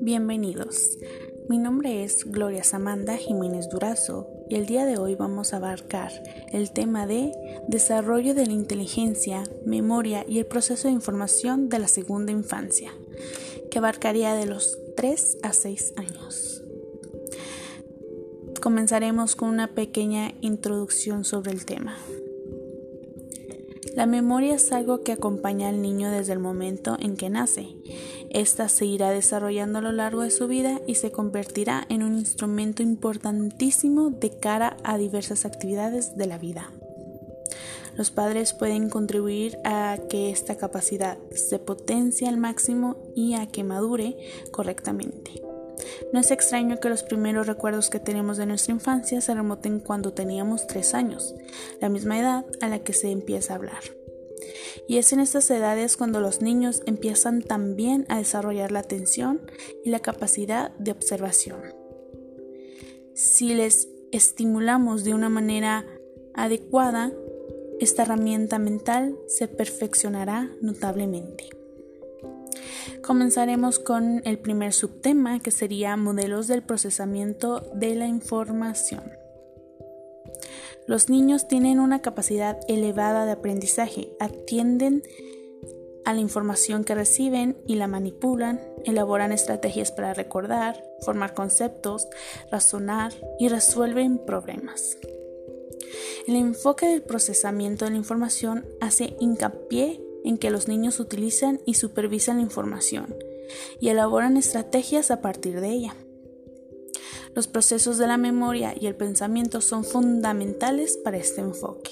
Bienvenidos. Mi nombre es Gloria Samanda Jiménez Durazo y el día de hoy vamos a abarcar el tema de desarrollo de la inteligencia, memoria y el proceso de información de la segunda infancia, que abarcaría de los 3 a 6 años. Comenzaremos con una pequeña introducción sobre el tema. La memoria es algo que acompaña al niño desde el momento en que nace. Esta se irá desarrollando a lo largo de su vida y se convertirá en un instrumento importantísimo de cara a diversas actividades de la vida. Los padres pueden contribuir a que esta capacidad se potencie al máximo y a que madure correctamente. No es extraño que los primeros recuerdos que tenemos de nuestra infancia se remoten cuando teníamos tres años, la misma edad a la que se empieza a hablar. Y es en estas edades cuando los niños empiezan también a desarrollar la atención y la capacidad de observación. Si les estimulamos de una manera adecuada, esta herramienta mental se perfeccionará notablemente. Comenzaremos con el primer subtema que sería modelos del procesamiento de la información. Los niños tienen una capacidad elevada de aprendizaje, atienden a la información que reciben y la manipulan, elaboran estrategias para recordar, formar conceptos, razonar y resuelven problemas. El enfoque del procesamiento de la información hace hincapié en que los niños utilizan y supervisan la información y elaboran estrategias a partir de ella. Los procesos de la memoria y el pensamiento son fundamentales para este enfoque.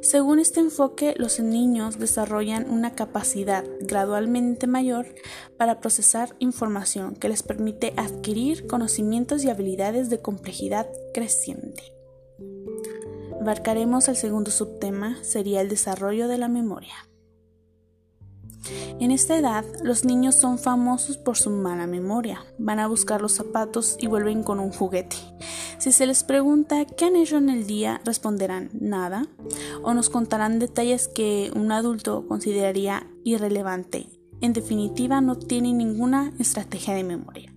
Según este enfoque, los niños desarrollan una capacidad gradualmente mayor para procesar información que les permite adquirir conocimientos y habilidades de complejidad creciente. Abarcaremos el segundo subtema, sería el desarrollo de la memoria. En esta edad, los niños son famosos por su mala memoria. Van a buscar los zapatos y vuelven con un juguete. Si se les pregunta qué han hecho en el día, responderán nada o nos contarán detalles que un adulto consideraría irrelevante. En definitiva, no tienen ninguna estrategia de memoria.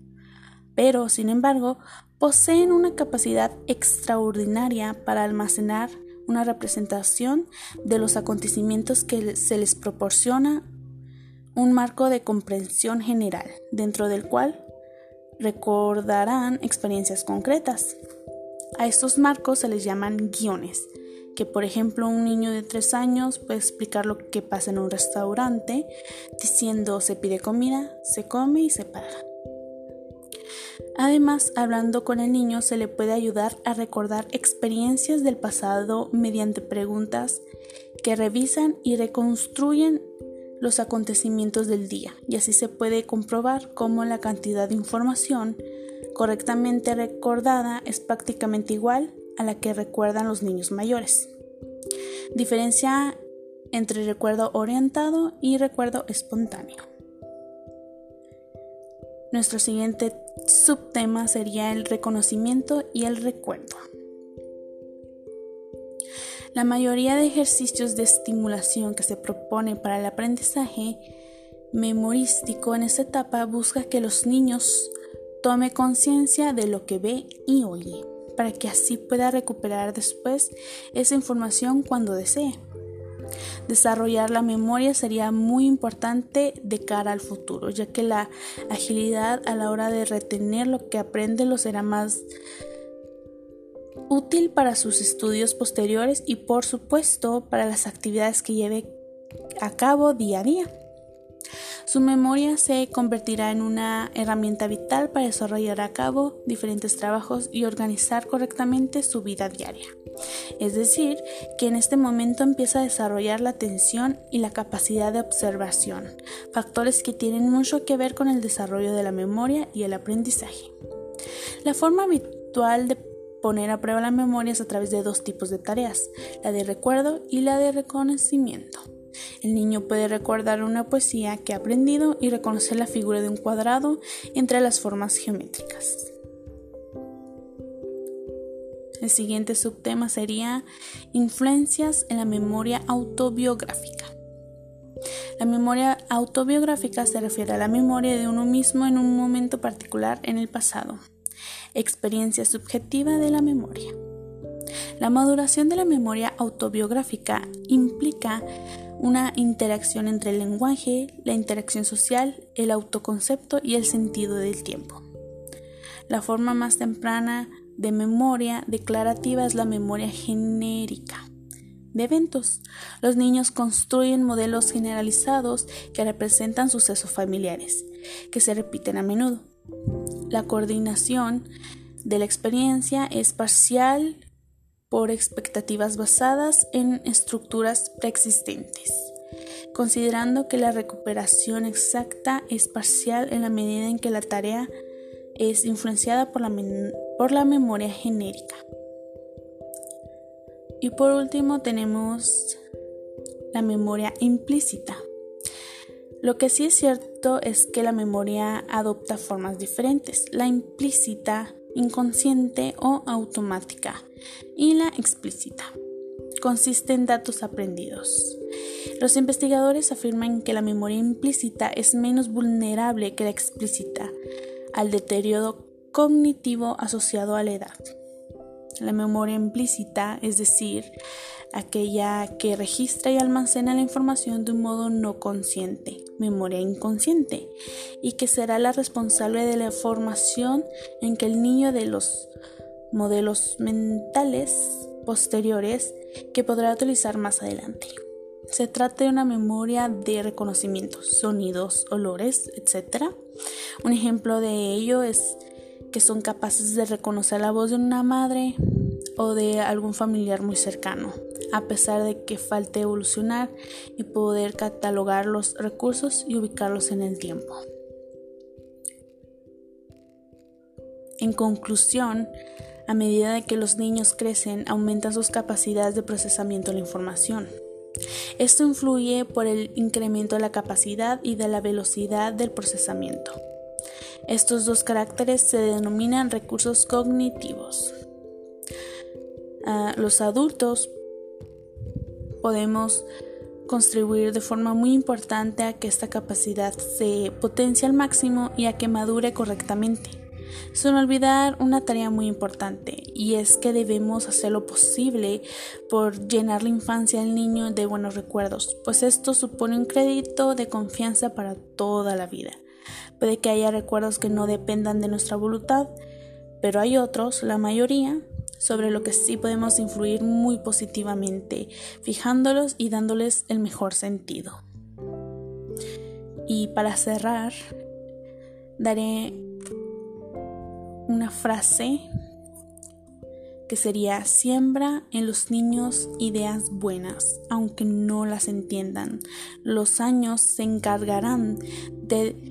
Pero, sin embargo, poseen una capacidad extraordinaria para almacenar una representación de los acontecimientos que se les proporciona un marco de comprensión general, dentro del cual recordarán experiencias concretas. A estos marcos se les llaman guiones, que por ejemplo un niño de 3 años puede explicar lo que pasa en un restaurante diciendo se pide comida, se come y se paga. Además, hablando con el niño se le puede ayudar a recordar experiencias del pasado mediante preguntas que revisan y reconstruyen los acontecimientos del día y así se puede comprobar cómo la cantidad de información correctamente recordada es prácticamente igual a la que recuerdan los niños mayores. Diferencia entre recuerdo orientado y recuerdo espontáneo. Nuestro siguiente subtema sería el reconocimiento y el recuerdo. La mayoría de ejercicios de estimulación que se propone para el aprendizaje memorístico en esta etapa busca que los niños tome conciencia de lo que ve y oye, para que así pueda recuperar después esa información cuando desee. Desarrollar la memoria sería muy importante de cara al futuro, ya que la agilidad a la hora de retener lo que aprende lo será más útil para sus estudios posteriores y por supuesto para las actividades que lleve a cabo día a día. Su memoria se convertirá en una herramienta vital para desarrollar a cabo diferentes trabajos y organizar correctamente su vida diaria. Es decir, que en este momento empieza a desarrollar la atención y la capacidad de observación, factores que tienen mucho que ver con el desarrollo de la memoria y el aprendizaje. La forma habitual de poner a prueba la memoria a través de dos tipos de tareas, la de recuerdo y la de reconocimiento. El niño puede recordar una poesía que ha aprendido y reconocer la figura de un cuadrado entre las formas geométricas. El siguiente subtema sería influencias en la memoria autobiográfica. La memoria autobiográfica se refiere a la memoria de uno mismo en un momento particular en el pasado. Experiencia subjetiva de la memoria. La maduración de la memoria autobiográfica implica una interacción entre el lenguaje, la interacción social, el autoconcepto y el sentido del tiempo. La forma más temprana de memoria declarativa es la memoria genérica de eventos. Los niños construyen modelos generalizados que representan sucesos familiares, que se repiten a menudo. La coordinación de la experiencia es parcial por expectativas basadas en estructuras preexistentes, considerando que la recuperación exacta es parcial en la medida en que la tarea es influenciada por la, por la memoria genérica. Y por último tenemos la memoria implícita. Lo que sí es cierto es que la memoria adopta formas diferentes. La implícita inconsciente o automática, y la explícita. Consiste en datos aprendidos. Los investigadores afirman que la memoria implícita es menos vulnerable que la explícita al deterioro cognitivo asociado a la edad. La memoria implícita, es decir, aquella que registra y almacena la información de un modo no consciente, memoria inconsciente, y que será la responsable de la formación en que el niño de los modelos mentales posteriores que podrá utilizar más adelante. Se trata de una memoria de reconocimientos, sonidos, olores, etc. Un ejemplo de ello es que son capaces de reconocer la voz de una madre o de algún familiar muy cercano, a pesar de que falte evolucionar y poder catalogar los recursos y ubicarlos en el tiempo. En conclusión, a medida de que los niños crecen, aumentan sus capacidades de procesamiento de la información. Esto influye por el incremento de la capacidad y de la velocidad del procesamiento. Estos dos caracteres se denominan recursos cognitivos. los adultos podemos contribuir de forma muy importante a que esta capacidad se potencie al máximo y a que madure correctamente. Sin olvidar una tarea muy importante y es que debemos hacer lo posible por llenar la infancia del niño de buenos recuerdos, pues esto supone un crédito de confianza para toda la vida. Puede que haya recuerdos que no dependan de nuestra voluntad, pero hay otros, la mayoría, sobre lo que sí podemos influir muy positivamente, fijándolos y dándoles el mejor sentido. Y para cerrar, daré una frase que sería siembra en los niños ideas buenas, aunque no las entiendan. Los años se encargarán de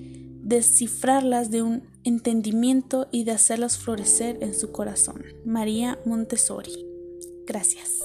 descifrarlas de un entendimiento y de hacerlas florecer en su corazón. María Montessori. Gracias.